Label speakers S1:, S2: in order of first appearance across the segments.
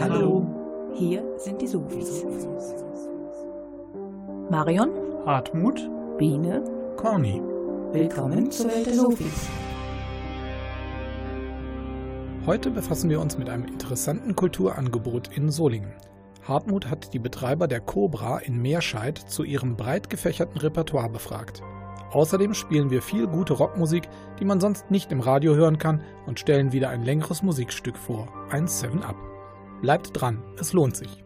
S1: Hallo. Hier sind die Sofis. Marion,
S2: Hartmut,
S1: Biene,
S2: Corny.
S1: willkommen zur Welt der Sofis.
S2: Heute befassen wir uns mit einem interessanten Kulturangebot in Solingen. Hartmut hat die Betreiber der Cobra in Meerscheid zu ihrem breit gefächerten Repertoire befragt. Außerdem spielen wir viel gute Rockmusik, die man sonst nicht im Radio hören kann und stellen wieder ein längeres Musikstück vor, ein 7-Up. Bleibt dran, es lohnt sich.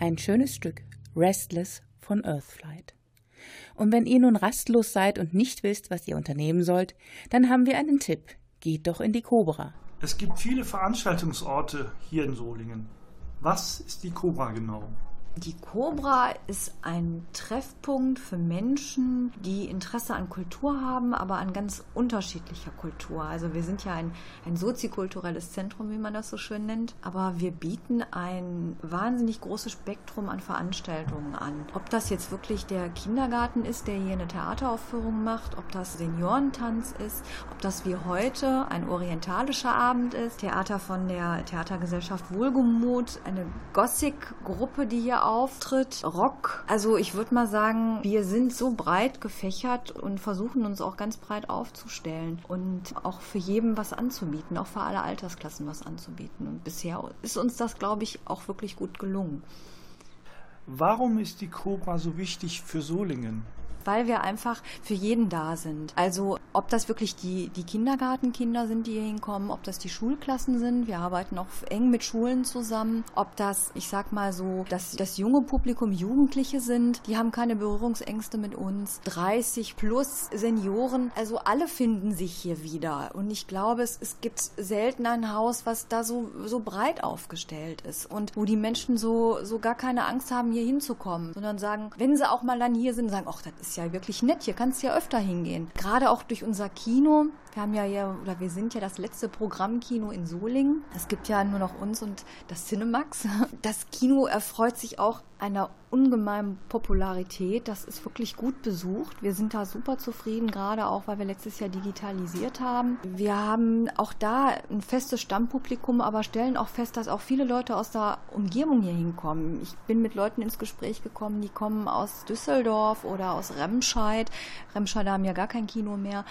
S3: Ein schönes Stück, Restless von Earthflight. Und wenn ihr nun rastlos seid und nicht wisst, was ihr unternehmen sollt, dann haben wir einen Tipp. Geht doch in die Cobra.
S4: Es gibt viele Veranstaltungsorte hier in Solingen. Was ist die Cobra genau?
S5: Die Cobra ist ein Treffpunkt für Menschen, die Interesse an Kultur haben, aber an ganz unterschiedlicher Kultur. Also wir sind ja ein, ein soziokulturelles Zentrum, wie man das so schön nennt, aber wir bieten ein wahnsinnig großes Spektrum an Veranstaltungen an. Ob das jetzt wirklich der Kindergarten ist, der hier eine Theateraufführung macht, ob das Seniorentanz ist, ob das wie heute ein orientalischer Abend ist, Theater von der Theatergesellschaft Wohlgemut, eine Gothic-Gruppe, die hier auftritt, Rock. Also ich würde mal sagen, wir sind so breit gefächert und versuchen uns auch ganz breit aufzustellen und auch für jeden was anzubieten, auch für alle Altersklassen was anzubieten. Und bisher ist uns das, glaube ich, auch wirklich gut gelungen.
S4: Warum ist die Cobra so wichtig für Solingen?
S5: Weil wir einfach für jeden da sind. Also ob das wirklich die, die Kindergartenkinder sind, die hier hinkommen, ob das die Schulklassen sind, wir arbeiten auch eng mit Schulen zusammen, ob das, ich sag mal so, dass das junge Publikum Jugendliche sind, die haben keine Berührungsängste mit uns, 30 plus Senioren, also alle finden sich hier wieder. Und ich glaube, es, es gibt selten ein Haus, was da so, so breit aufgestellt ist und wo die Menschen so, so gar keine Angst haben, hier hinzukommen, sondern sagen, wenn sie auch mal dann hier sind, sagen, ach, das ist ja wirklich nett, hier kannst du ja öfter hingehen. Gerade auch durch unser Kino. Wir haben ja hier, oder wir sind ja das letzte Programmkino in Solingen. Es gibt ja nur noch uns und das Cinemax. Das Kino erfreut sich auch einer ungemeinen Popularität. Das ist wirklich gut besucht. Wir sind da super zufrieden, gerade auch, weil wir letztes Jahr digitalisiert haben. Wir haben auch da ein festes Stammpublikum, aber stellen auch fest, dass auch viele Leute aus der Umgebung hier hinkommen. Ich bin mit Leuten ins Gespräch gekommen, die kommen aus Düsseldorf oder aus Remscheid. Remscheid haben ja gar kein Kino mehr.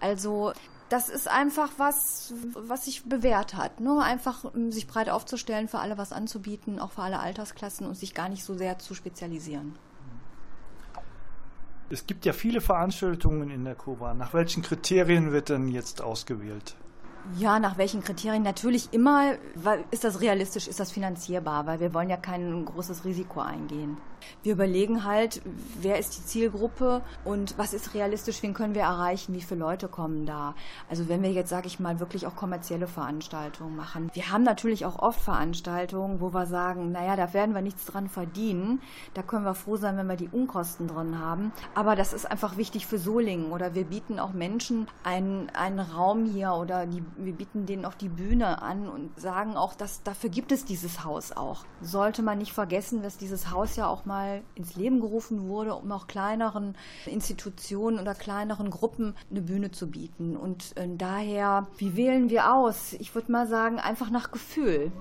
S5: Also das ist einfach was, was sich bewährt hat. Ne? Einfach sich breit aufzustellen, für alle was anzubieten, auch für alle Altersklassen und sich gar nicht so sehr zu spezialisieren.
S4: Es gibt ja viele Veranstaltungen in der Cobra. Nach welchen Kriterien wird denn jetzt ausgewählt?
S5: Ja, nach welchen Kriterien? Natürlich immer, ist das realistisch, ist das finanzierbar, weil wir wollen ja kein großes Risiko eingehen. Wir überlegen halt, wer ist die Zielgruppe und was ist realistisch, wen können wir erreichen, wie viele Leute kommen da. Also wenn wir jetzt, sage ich mal, wirklich auch kommerzielle Veranstaltungen machen. Wir haben natürlich auch oft Veranstaltungen, wo wir sagen, naja, da werden wir nichts dran verdienen. Da können wir froh sein, wenn wir die Unkosten drin haben. Aber das ist einfach wichtig für Solingen oder wir bieten auch Menschen einen, einen Raum hier oder die, wir bieten denen auch die Bühne an und sagen auch, dass dafür gibt es dieses Haus auch. Sollte man nicht vergessen, dass dieses Haus ja auch mal mal ins Leben gerufen wurde, um auch kleineren Institutionen oder kleineren Gruppen eine Bühne zu bieten. Und äh, daher, wie wählen wir aus? Ich würde mal sagen, einfach nach Gefühl.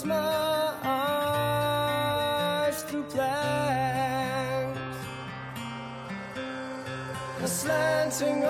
S6: close my eyes to blank. The slanting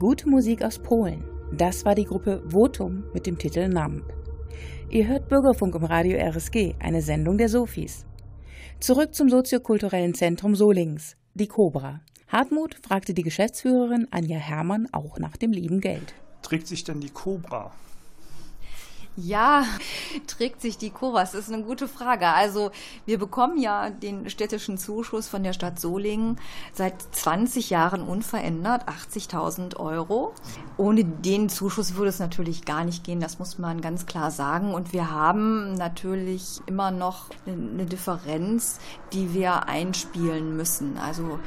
S3: Gute Musik aus Polen. Das war die Gruppe Votum mit dem Titel Numb. Ihr hört Bürgerfunk im Radio RSG, eine Sendung der Sophies. Zurück zum soziokulturellen Zentrum Solings, die Cobra. Hartmut fragte die Geschäftsführerin Anja Hermann auch nach dem lieben Geld.
S4: Trägt sich denn die Cobra?
S5: Ja, trägt sich die Cobra? Das ist eine gute Frage. Also wir bekommen ja den städtischen Zuschuss von der Stadt Solingen seit 20 Jahren unverändert, 80.000 Euro. Ohne den Zuschuss würde es natürlich gar nicht gehen, das muss man ganz klar sagen. Und wir haben natürlich immer noch eine Differenz, die wir einspielen müssen. Also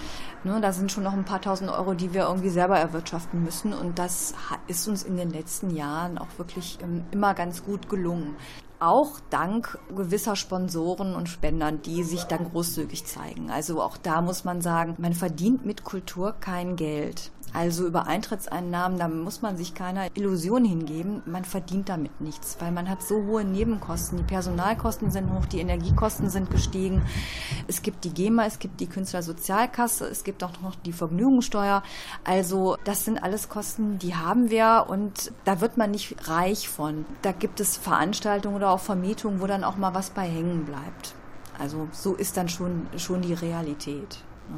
S5: ne, da sind schon noch ein paar tausend Euro, die wir irgendwie selber erwirtschaften müssen. Und das ist uns in den letzten Jahren auch wirklich ähm, immer ganz gut gelungen. Auch dank gewisser Sponsoren und Spendern, die sich dann großzügig zeigen. Also auch da muss man sagen, man verdient mit Kultur kein Geld. Also über Eintrittseinnahmen, da muss man sich keiner Illusion hingeben. Man verdient damit nichts, weil man hat so hohe Nebenkosten. Die Personalkosten sind hoch, die Energiekosten sind gestiegen. Es gibt die GEMA, es gibt die Künstlersozialkasse, es gibt auch noch die Vergnügungssteuer. Also das sind alles Kosten, die haben wir und da wird man nicht reich von. Da gibt es Veranstaltungen oder auch Vermietungen, wo dann auch mal was bei hängen bleibt. Also so ist dann schon, schon die Realität. Ja.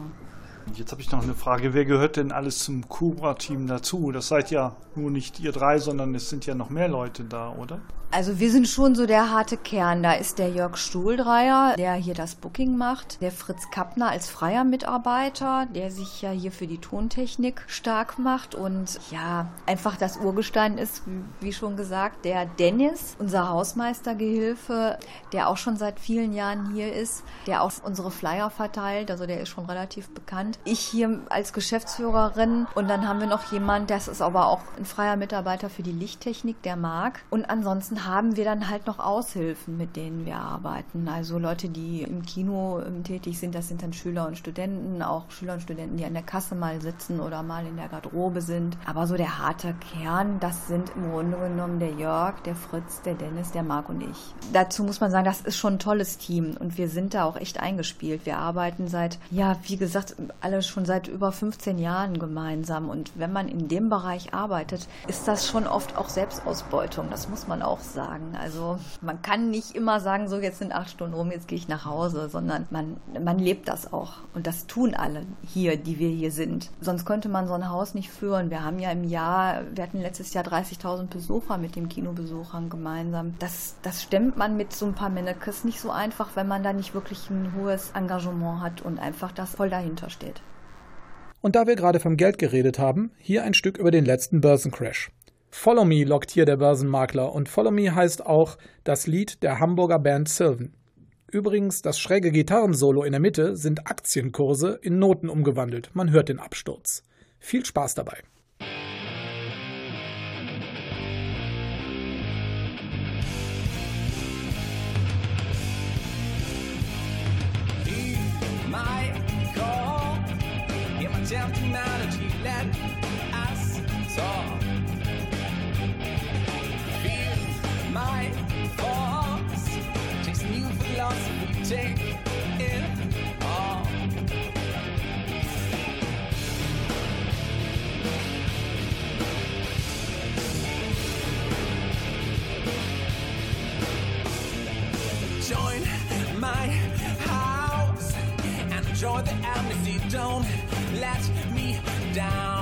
S4: Jetzt habe ich noch eine Frage. Wer gehört denn alles zum Cobra-Team dazu? Das seid ja nur nicht ihr drei, sondern es sind ja noch mehr Leute da, oder?
S5: Also wir sind schon so der harte Kern. Da ist der Jörg Stuhldreier, der hier das Booking macht, der Fritz Kappner als freier Mitarbeiter, der sich ja hier für die Tontechnik stark macht und ja, einfach das Urgestein ist, wie schon gesagt, der Dennis, unser Hausmeistergehilfe, der auch schon seit vielen Jahren hier ist, der auch unsere Flyer verteilt, also der ist schon relativ bekannt. Ich hier als Geschäftsführerin und dann haben wir noch jemand, das ist aber auch ein freier Mitarbeiter für die Lichttechnik, der Marc. Und ansonsten haben wir dann halt noch Aushilfen, mit denen wir arbeiten. Also Leute, die im Kino ähm, tätig sind, das sind dann Schüler und Studenten, auch Schüler und Studenten, die an der Kasse mal sitzen oder mal in der Garderobe sind. Aber so der harte Kern, das sind im Grunde genommen der Jörg, der Fritz, der Dennis, der Marc und ich. Dazu muss man sagen, das ist schon ein tolles Team und wir sind da auch echt eingespielt. Wir arbeiten seit, ja, wie gesagt, alle schon seit über 15 Jahren gemeinsam und wenn man in dem Bereich arbeitet, ist das schon oft auch Selbstausbeutung. Das muss man auch sagen. Also man kann nicht immer sagen, so jetzt sind acht Stunden rum, jetzt gehe ich nach Hause, sondern man, man lebt das auch. Und das tun alle hier, die wir hier sind. Sonst könnte man so ein Haus nicht führen. Wir haben ja im Jahr, wir hatten letztes Jahr 30.000 Besucher mit den Kinobesuchern gemeinsam. Das, das stemmt man mit so ein paar Männekes nicht so einfach, wenn man da nicht wirklich ein hohes Engagement hat und einfach das voll dahinter steht.
S2: Und da wir gerade vom Geld geredet haben, hier ein Stück über den letzten Börsencrash. Follow Me lockt hier der Börsenmakler und Follow Me heißt auch das Lied der Hamburger Band Sylvan. Übrigens, das schräge Gitarrensolo in der Mitte sind Aktienkurse in Noten umgewandelt. Man hört den Absturz. Viel Spaß dabei.
S7: enjoy the amnesty. Don't let me down.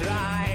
S7: try.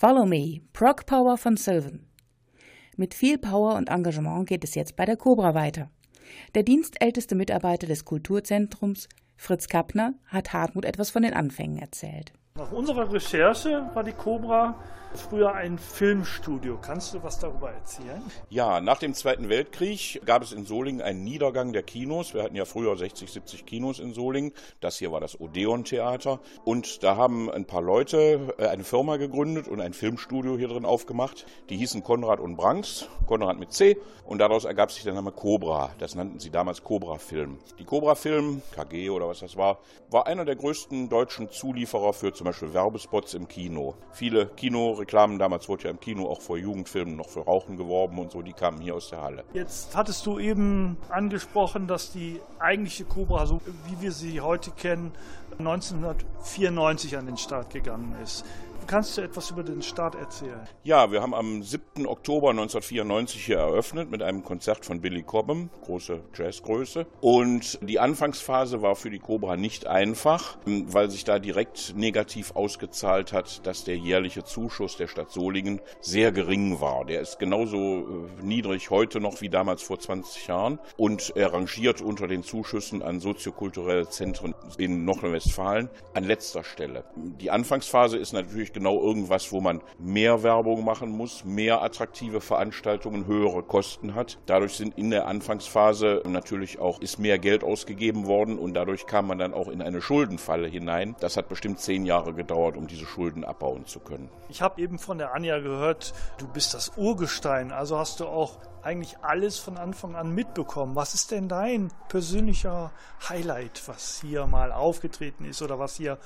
S3: Follow Me, Prog Power von Sylvan. Mit viel Power und Engagement geht es jetzt bei der Cobra weiter. Der dienstälteste Mitarbeiter des Kulturzentrums, Fritz Kappner, hat Hartmut etwas von den Anfängen erzählt.
S4: Nach unserer Recherche war die Cobra früher ein Filmstudio. Kannst du was darüber erzählen?
S8: Ja, nach dem Zweiten Weltkrieg gab es in Solingen einen Niedergang der Kinos. Wir hatten ja früher 60, 70 Kinos in Solingen. Das hier war das Odeon Theater. Und da haben ein paar Leute äh, eine Firma gegründet und ein Filmstudio hier drin aufgemacht. Die hießen Konrad und Branks, Konrad mit C. Und daraus ergab sich der Name Cobra. Das nannten sie damals Cobra Film. Die Cobra Film, KG oder was das war, war einer der größten deutschen Zulieferer für zum Beispiel Werbespots im Kino. Viele Kino Reklamen damals wurde ja im Kino auch vor Jugendfilmen noch für Rauchen geworben und so, die kamen hier aus der Halle.
S4: Jetzt hattest du eben angesprochen, dass die eigentliche Cobra, so wie wir sie heute kennen, 1994 an den Start gegangen ist. Kannst du etwas über den Start erzählen?
S8: Ja, wir haben am 7. Oktober 1994 hier eröffnet mit einem Konzert von Billy Cobham, große Jazzgröße. Und die Anfangsphase war für die Cobra nicht einfach, weil sich da direkt negativ ausgezahlt hat, dass der jährliche Zuschuss der Stadt Solingen sehr gering war. Der ist genauso äh, niedrig heute noch wie damals vor 20 Jahren und er rangiert unter den Zuschüssen an soziokulturelle Zentren in Nordrhein-Westfalen an letzter Stelle. Die Anfangsphase ist natürlich genau irgendwas, wo man mehr Werbung machen muss, mehr attraktive Veranstaltungen, höhere Kosten hat. Dadurch sind in der Anfangsphase natürlich auch ist mehr Geld ausgegeben worden und dadurch kam man dann auch in eine Schuldenfalle hinein. Das hat bestimmt zehn Jahre gedauert, um diese Schulden abbauen zu können.
S4: Ich habe eben von der Anja gehört, du bist das Urgestein, also hast du auch eigentlich alles von Anfang an mitbekommen. Was ist denn dein persönlicher Highlight, was hier mal aufgetreten ist oder was hier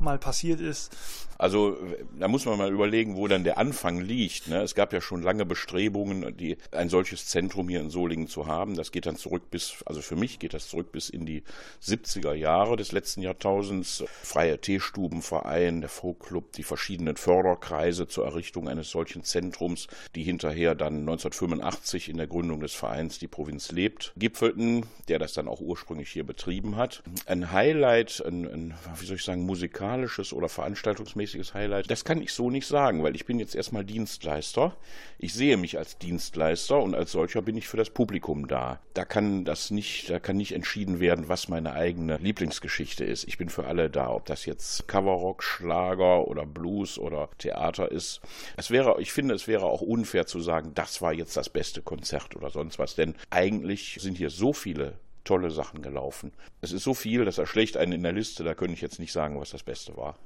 S4: mal passiert ist?
S8: Also da muss man mal überlegen, wo dann der Anfang liegt. Ne? Es gab ja schon lange Bestrebungen, die, ein solches Zentrum hier in Solingen zu haben. Das geht dann zurück bis, also für mich geht das zurück bis in die 70er Jahre des letzten Jahrtausends. Freie Teestubenverein, der Folkclub, die verschiedenen Förderkreise zur Errichtung eines solchen Zentrums, die hinterher dann 1985 in der Gründung des Vereins die Provinz lebt, gipfelten, der das dann auch ursprünglich hier betrieben hat. Ein Highlight, ein, ein wie soll ich sagen, musikalisches oder veranstaltungsmäßiges mäßiges Highlight? Das kann ich so nicht sagen, weil ich bin jetzt erstmal Dienstleister. Ich sehe mich als Dienstleister und als solcher bin ich für das Publikum da. Da kann das nicht, da kann nicht entschieden werden, was meine eigene Lieblingsgeschichte ist. Ich bin für alle da, ob das jetzt Coverrock, Schlager oder Blues oder Theater ist. Es wäre, ich finde, es wäre auch unfair zu sagen, das war jetzt das beste Konzert oder sonst was, denn eigentlich sind hier so viele tolle Sachen gelaufen. Es ist so viel, das erschlägt einen in der Liste, da könnte ich jetzt nicht sagen, was das Beste war.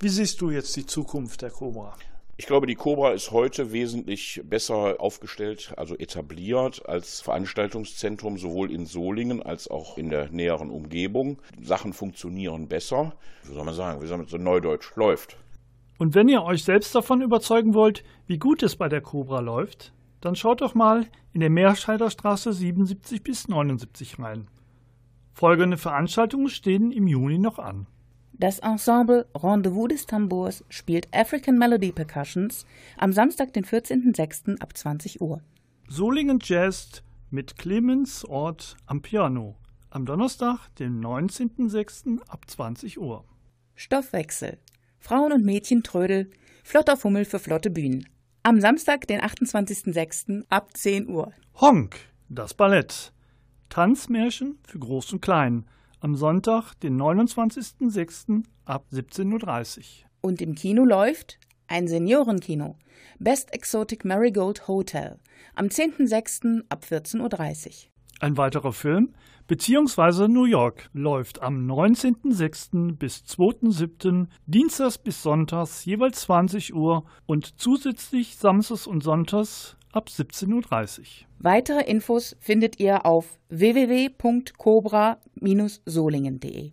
S4: Wie siehst du jetzt die Zukunft der Cobra?
S8: Ich glaube, die Cobra ist heute wesentlich besser aufgestellt, also etabliert als Veranstaltungszentrum sowohl in Solingen als auch in der näheren Umgebung. Sachen funktionieren besser. Wie soll man sagen, wie soll man so neudeutsch läuft.
S4: Und wenn ihr euch selbst davon überzeugen wollt, wie gut es bei der Cobra läuft, dann schaut doch mal in der Meerscheider Straße 77 bis 79 rein. Folgende Veranstaltungen stehen im Juni noch an.
S3: Das Ensemble Rendezvous des Tambours spielt African Melody Percussions am Samstag, den 14.06. ab 20 Uhr.
S4: Solingen Jazz mit Clemens Ort am Piano am Donnerstag, den 19.06. ab 20 Uhr.
S3: Stoffwechsel. Frauen und Mädchen Trödel. Flotter Fummel für flotte Bühnen. Am Samstag, den 28.06. ab 10 Uhr.
S4: Honk, das Ballett. Tanzmärchen für Groß und Klein am Sonntag, den 29.06. ab 17.30 Uhr.
S3: Und im Kino läuft ein Seniorenkino. Best Exotic Marigold Hotel. Am 10.06. ab 14.30 Uhr.
S4: Ein weiterer Film, beziehungsweise New York, läuft am 19.06. bis 2.07. Dienstags bis Sonntags jeweils 20 Uhr und zusätzlich Samstags und Sonntags ab 17.30 Uhr.
S3: Weitere Infos findet ihr auf www.cobra-solingen.de.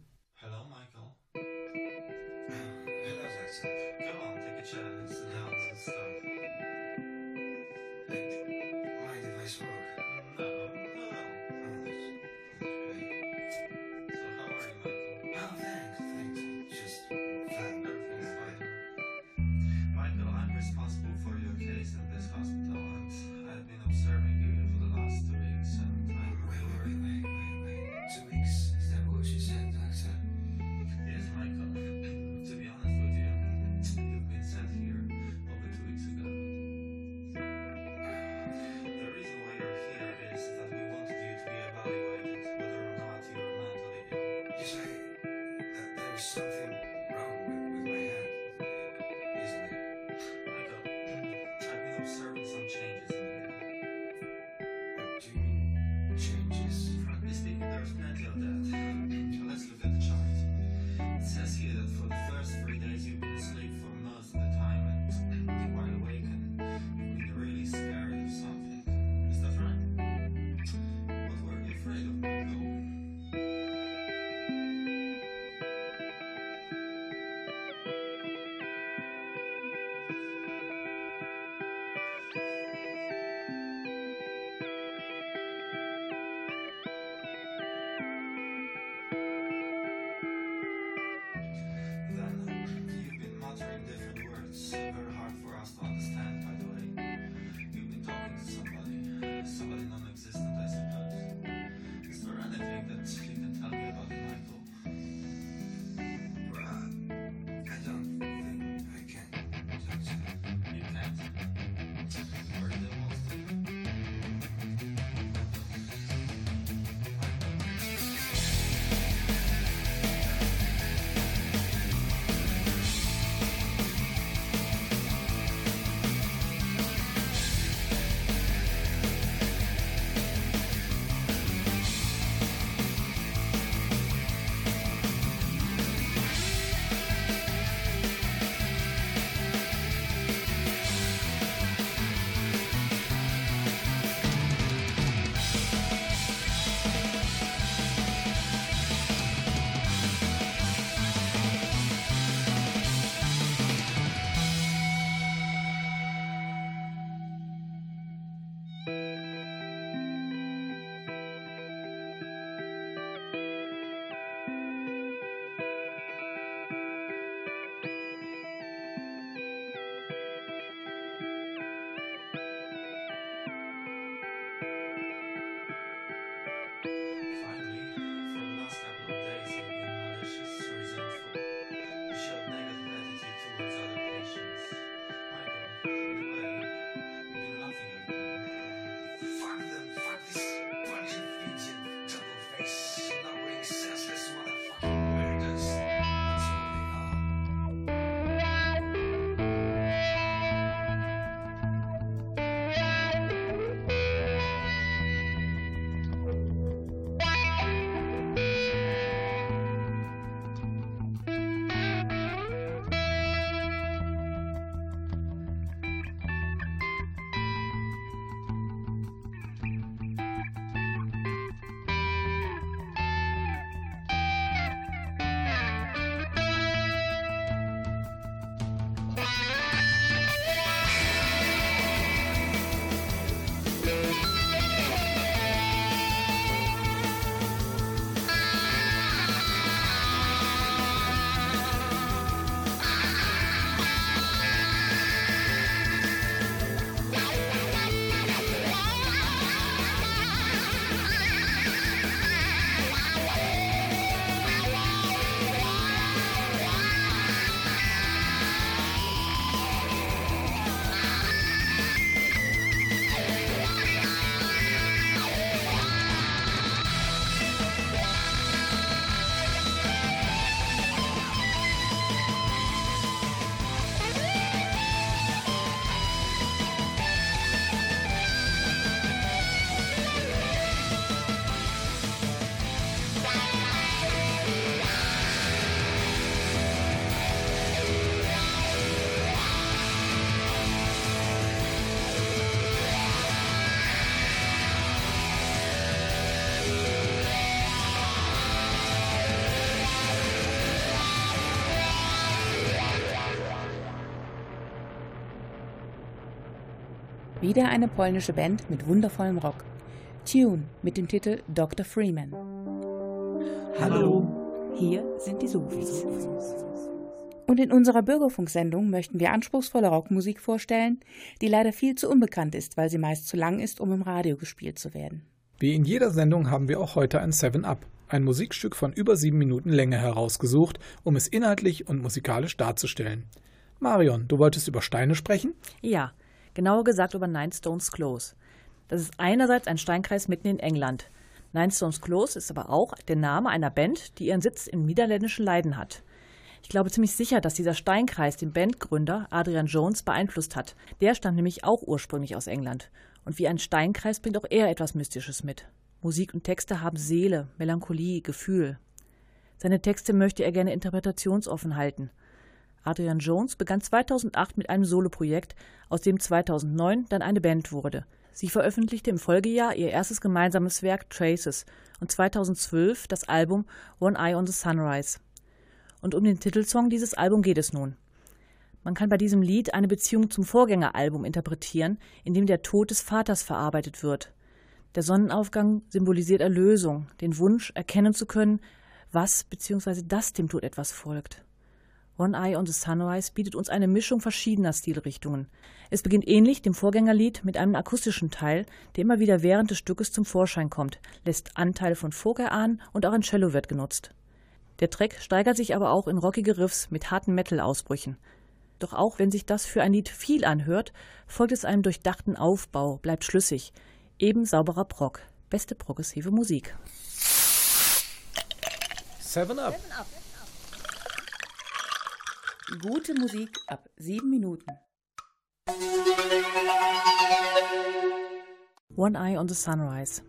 S3: Wieder eine polnische Band mit wundervollem Rock. Tune mit dem Titel Dr. Freeman.
S1: Hallo, hier sind die Sofis.
S3: Und in unserer Bürgerfunksendung möchten wir anspruchsvolle Rockmusik vorstellen, die leider viel zu unbekannt ist, weil sie meist zu lang ist, um im Radio gespielt zu werden.
S2: Wie in jeder Sendung haben wir auch heute ein 7-Up, ein Musikstück von über sieben Minuten Länge herausgesucht, um es inhaltlich und musikalisch darzustellen. Marion, du wolltest über Steine sprechen?
S9: Ja, genauer gesagt über Nine Stones Close. Das ist einerseits ein Steinkreis mitten in England. Nine Stones Close ist aber auch der Name einer Band, die ihren Sitz im niederländischen Leiden hat. Ich glaube ziemlich sicher, dass dieser Steinkreis den Bandgründer Adrian Jones beeinflusst hat. Der stammt nämlich auch ursprünglich aus England. Und wie ein Steinkreis bringt auch er etwas Mystisches mit. Musik und Texte haben Seele, Melancholie, Gefühl. Seine Texte möchte er gerne interpretationsoffen halten. Adrian Jones begann 2008 mit einem Soloprojekt, aus dem 2009 dann eine Band wurde. Sie veröffentlichte im Folgejahr ihr erstes gemeinsames Werk Traces und 2012 das Album One Eye on the Sunrise. Und um den Titelsong dieses Album geht es nun. Man kann bei diesem Lied eine Beziehung zum Vorgängeralbum interpretieren, in dem der Tod des Vaters verarbeitet wird. Der Sonnenaufgang symbolisiert Erlösung, den Wunsch, erkennen zu können, was bzw. dass dem Tod etwas folgt. One Eye on the Sunrise bietet uns eine Mischung verschiedener Stilrichtungen. Es beginnt ähnlich dem Vorgängerlied mit einem akustischen Teil, der immer wieder während des Stückes zum Vorschein kommt, lässt Anteile von Folk erahnen und auch ein Cello wird genutzt. Der Track steigert sich aber auch in rockige Riffs mit harten Metal-Ausbrüchen. Doch auch wenn sich das für ein Lied viel anhört, folgt es einem durchdachten Aufbau, bleibt schlüssig. Eben sauberer Prog. Beste progressive Musik.
S2: Seven Up.
S3: Gute Musik ab sieben Minuten.
S9: One Eye on the Sunrise.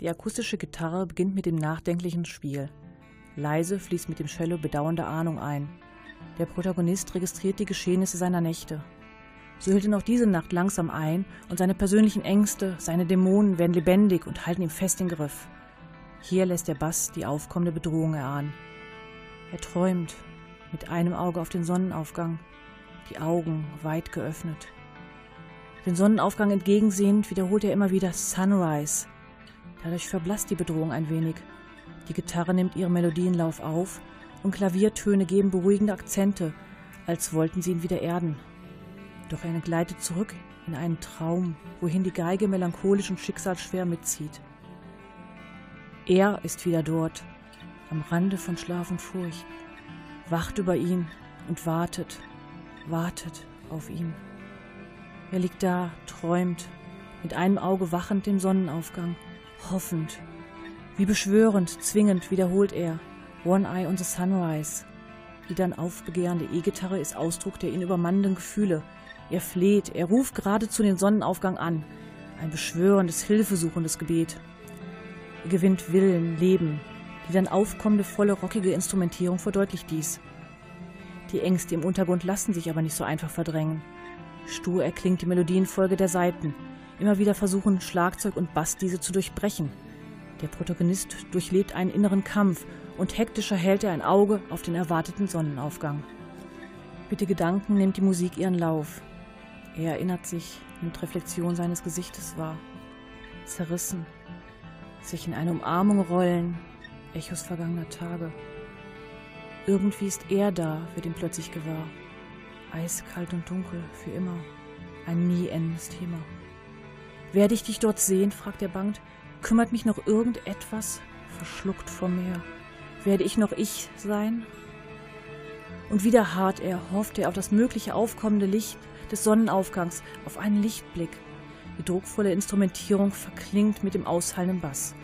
S9: Die akustische Gitarre beginnt mit dem nachdenklichen Spiel. Leise fließt mit dem Cello bedauernde Ahnung ein. Der Protagonist registriert die Geschehnisse seiner Nächte. So hält ihn auch diese Nacht langsam ein und seine persönlichen Ängste, seine Dämonen werden lebendig und halten ihm fest den Griff. Hier lässt der Bass die aufkommende Bedrohung erahnen. Er träumt, mit einem Auge auf den Sonnenaufgang, die Augen weit geöffnet. Den Sonnenaufgang entgegensehend wiederholt er immer wieder Sunrise. Dadurch verblasst die Bedrohung ein wenig. Die Gitarre nimmt ihren Melodienlauf auf und Klaviertöne geben beruhigende Akzente, als wollten sie ihn wieder erden. Doch er gleitet zurück in einen Traum, wohin die Geige melancholisch und schicksalsschwer mitzieht. Er ist wieder dort, am Rande von Schlaf und Furcht, wacht über ihn und wartet, wartet auf ihn. Er liegt da, träumt, mit einem Auge wachend den Sonnenaufgang, hoffend. Wie beschwörend, zwingend wiederholt er One Eye on the Sunrise. Die dann aufbegehrende E-Gitarre ist Ausdruck der ihn übermannenden Gefühle. Er fleht, er ruft geradezu den Sonnenaufgang an. Ein beschwörendes, hilfesuchendes Gebet. Er gewinnt Willen, Leben. Die dann aufkommende, volle, rockige Instrumentierung verdeutlicht dies. Die Ängste im Untergrund lassen sich aber nicht so einfach verdrängen. Stur erklingt die Melodienfolge der Saiten. Immer wieder versuchen Schlagzeug und Bass diese zu durchbrechen. Der Protagonist durchlebt einen inneren Kampf und hektischer hält er ein Auge auf den erwarteten Sonnenaufgang. Mit den Gedanken nimmt die Musik ihren Lauf. Er erinnert sich, nimmt Reflexion seines Gesichtes wahr. Zerrissen, sich in eine Umarmung rollen, Echos vergangener Tage. Irgendwie ist er da, wird ihm plötzlich gewahr. Eiskalt und dunkel, für immer. Ein nie endendes Thema. Werde ich dich dort sehen? fragt er bangt. Kümmert mich noch irgendetwas? Verschluckt vor mir werde ich noch ich sein? Und wieder harrt er, hofft er auf das mögliche aufkommende Licht des Sonnenaufgangs, auf einen Lichtblick. Die druckvolle Instrumentierung verklingt mit dem aushallenden Bass.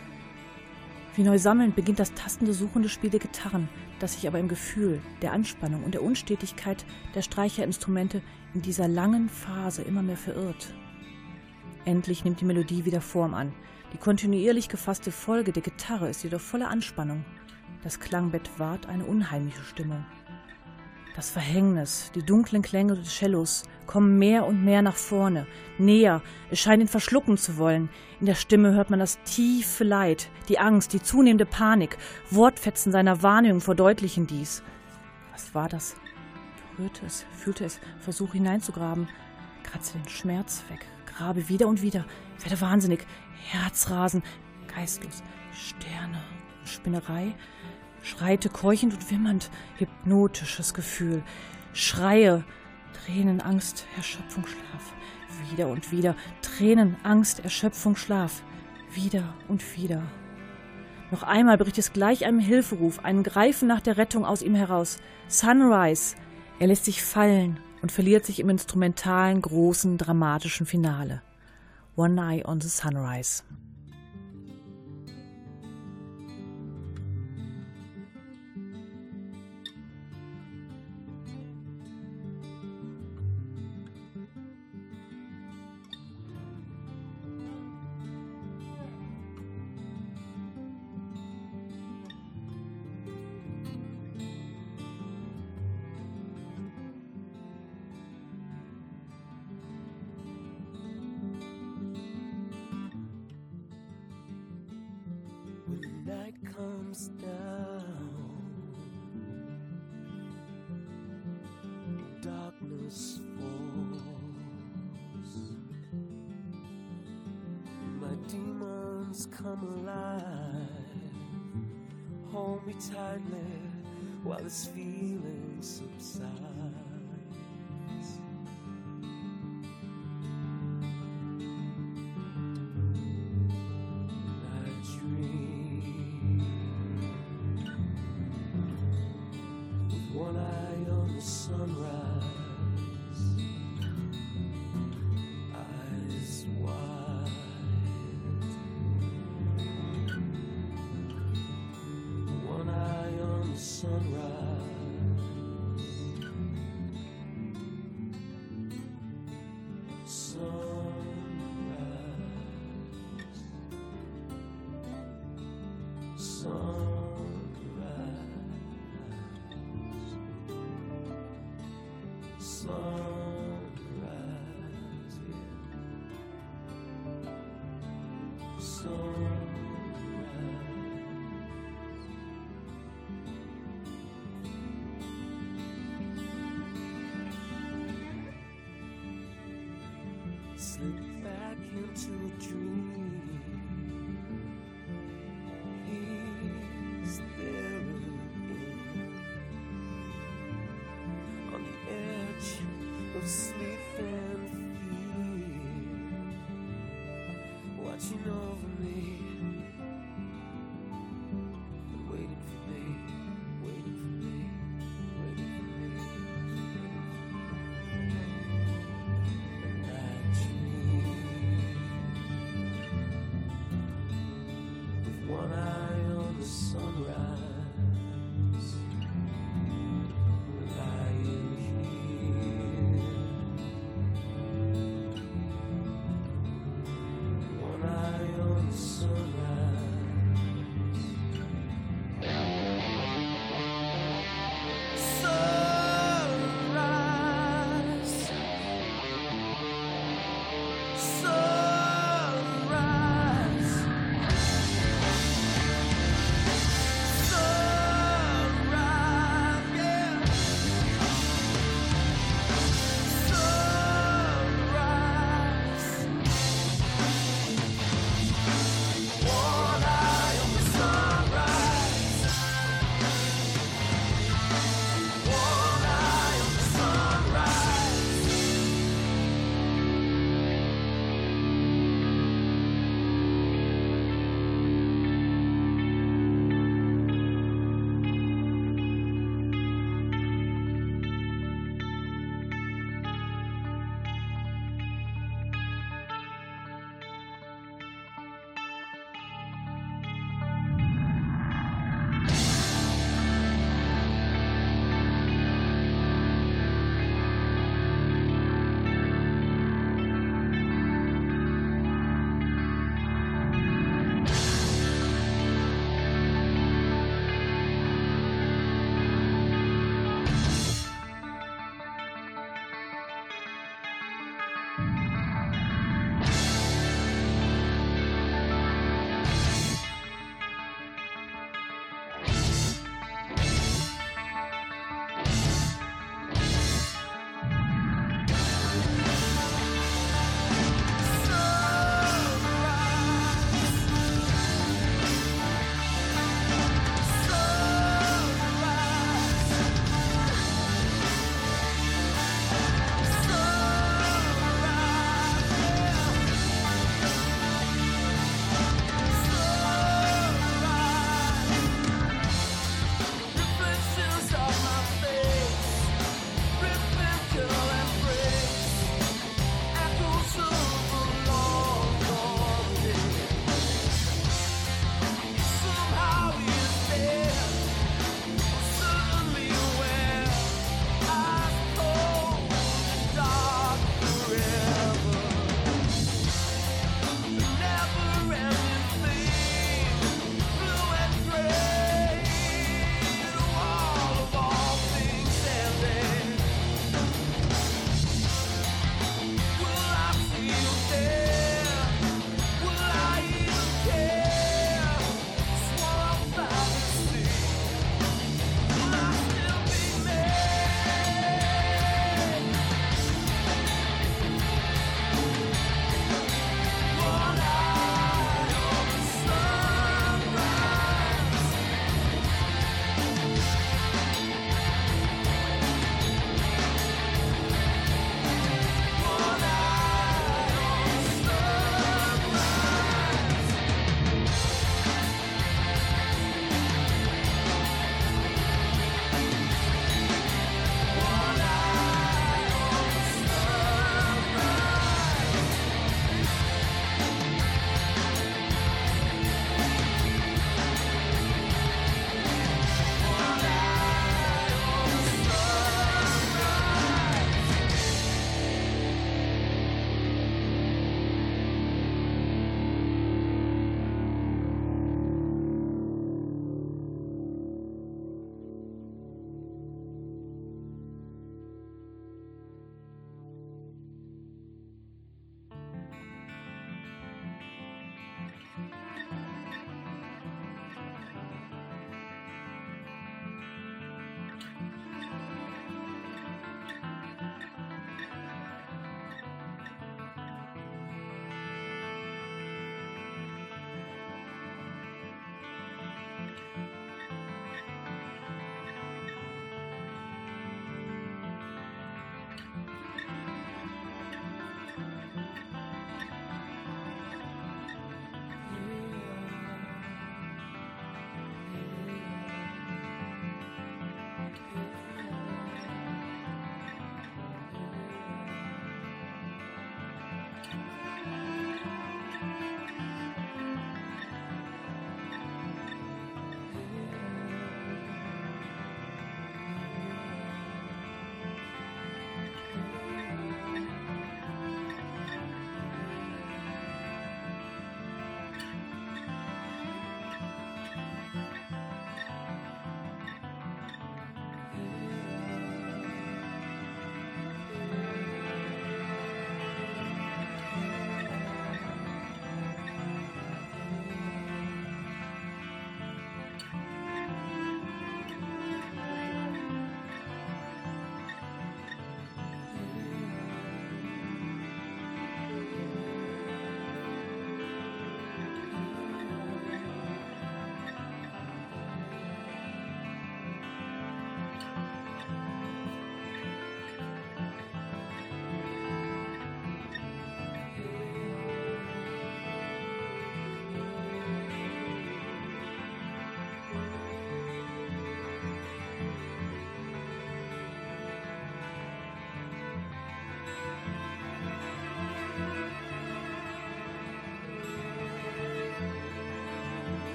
S9: Wie neu sammelnd beginnt das tastende, suchende Spiel der Gitarren, das sich aber im Gefühl, der Anspannung und der Unstetigkeit der Streicherinstrumente in dieser langen Phase immer mehr verirrt. Endlich nimmt die Melodie wieder Form an. Die kontinuierlich gefasste Folge der Gitarre ist jedoch voller Anspannung. Das Klangbett wahrt eine unheimliche Stimmung. Das Verhängnis, die dunklen Klänge des Cellos kommen mehr und mehr nach vorne, näher, es scheint ihn verschlucken zu wollen. In der Stimme hört man das tiefe Leid, die Angst, die zunehmende Panik. Wortfetzen seiner Wahrnehmung verdeutlichen dies. Was war das? Berührte es, fühlte es, versuche hineinzugraben, kratze den Schmerz weg, grabe wieder und wieder, werde wahnsinnig, Herzrasen, geistlos, Sterne, Spinnerei, Schreite keuchend und wimmernd, hypnotisches Gefühl. Schreie, Tränen, Angst, Erschöpfung, Schlaf. Wieder und wieder, Tränen, Angst, Erschöpfung, Schlaf. Wieder und wieder. Noch einmal bricht es gleich einem Hilferuf, ein Greifen nach der Rettung aus ihm heraus. Sunrise. Er lässt sich fallen und verliert sich im instrumentalen, großen, dramatischen Finale. One Eye on the Sunrise.
S7: come alive. Hold me tightly while this feeling subsides. slip back into a dream. Is there again on the edge of sleep?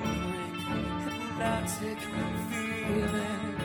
S7: Whimpering, hypnotic feeling.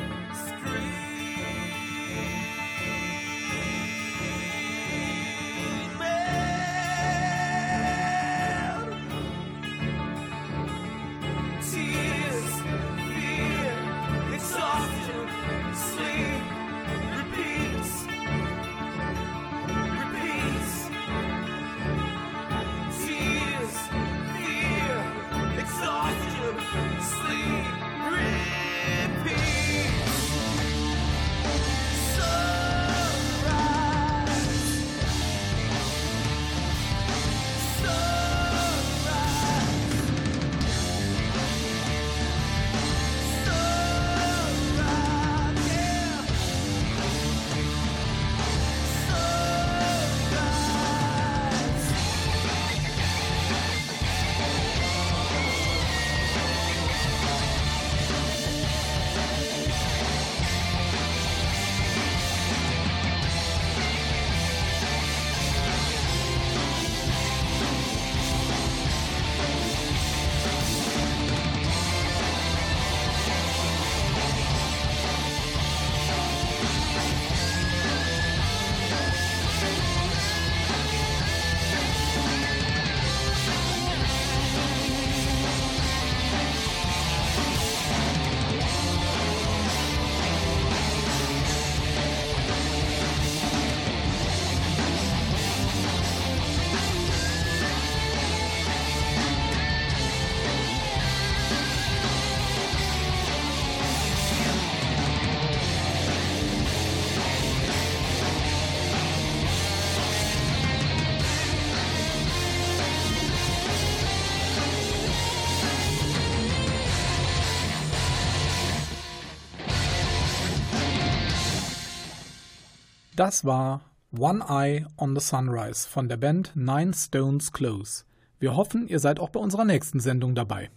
S2: Das war One Eye on the Sunrise von der Band Nine Stones Close. Wir hoffen, ihr seid auch bei unserer nächsten Sendung dabei.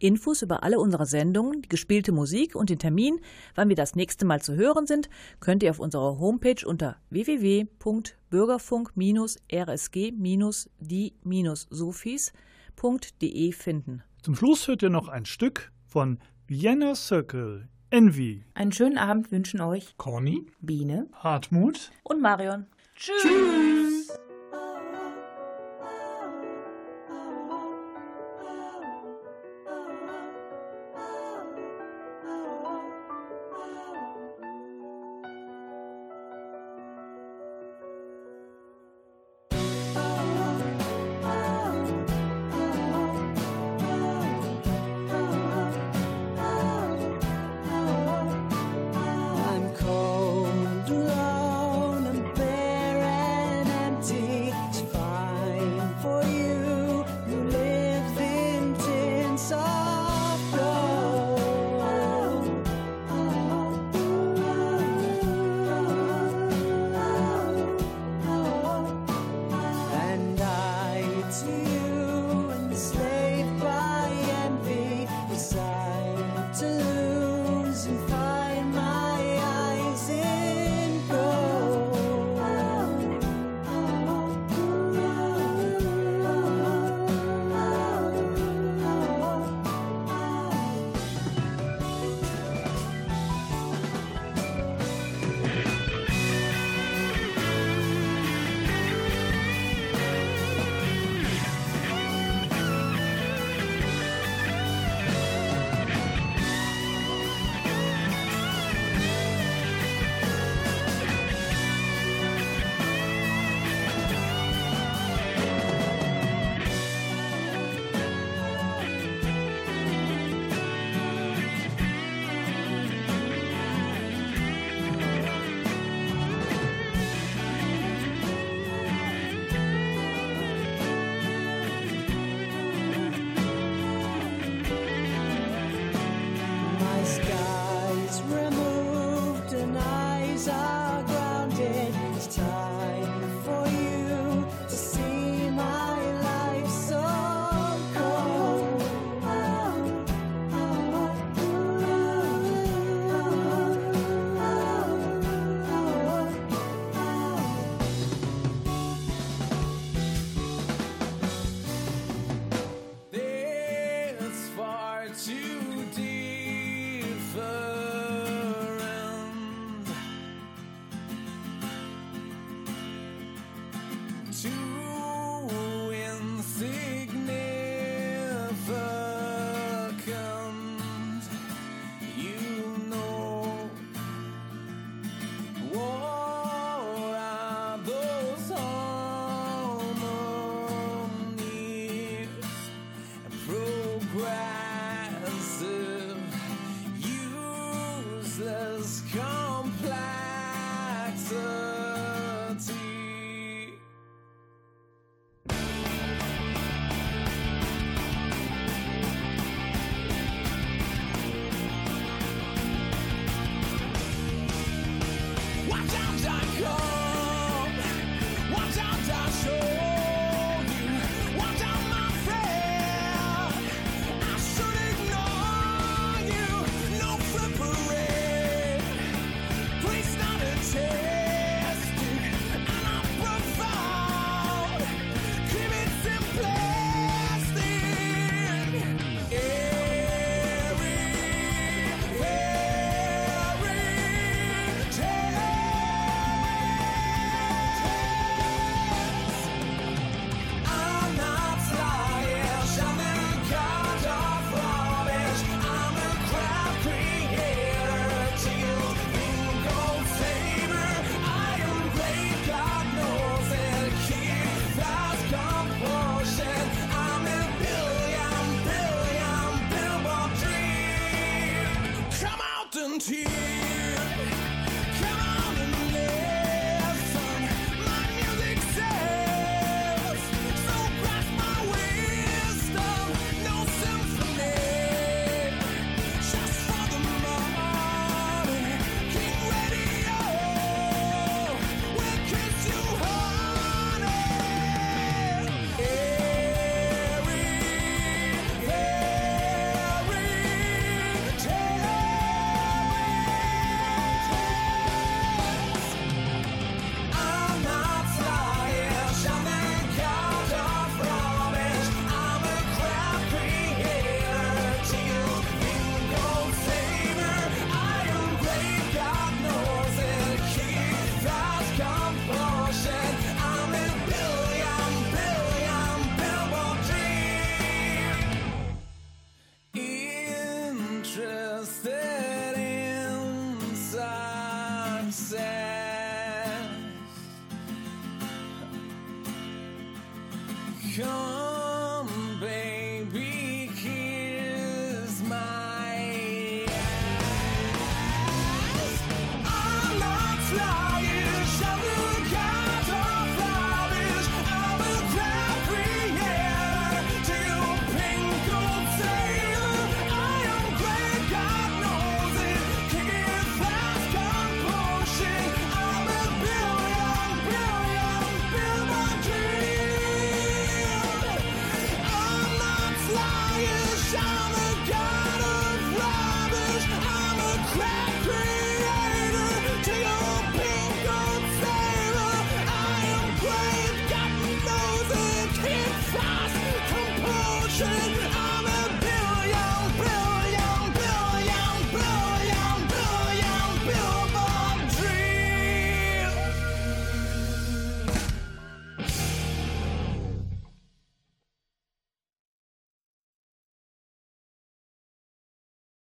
S9: Infos über alle unsere Sendungen, die gespielte Musik und den Termin, wann wir das nächste Mal zu hören sind, könnt ihr auf unserer Homepage unter www.bürgerfunk-rsg-die-sophies.de finden.
S4: Zum Schluss hört ihr noch ein Stück von Vienna Circle, Envy,
S3: Einen schönen Abend wünschen euch
S2: Corny?
S3: Biene
S4: Hartmut,
S9: Und Marion.
S7: I'm cold,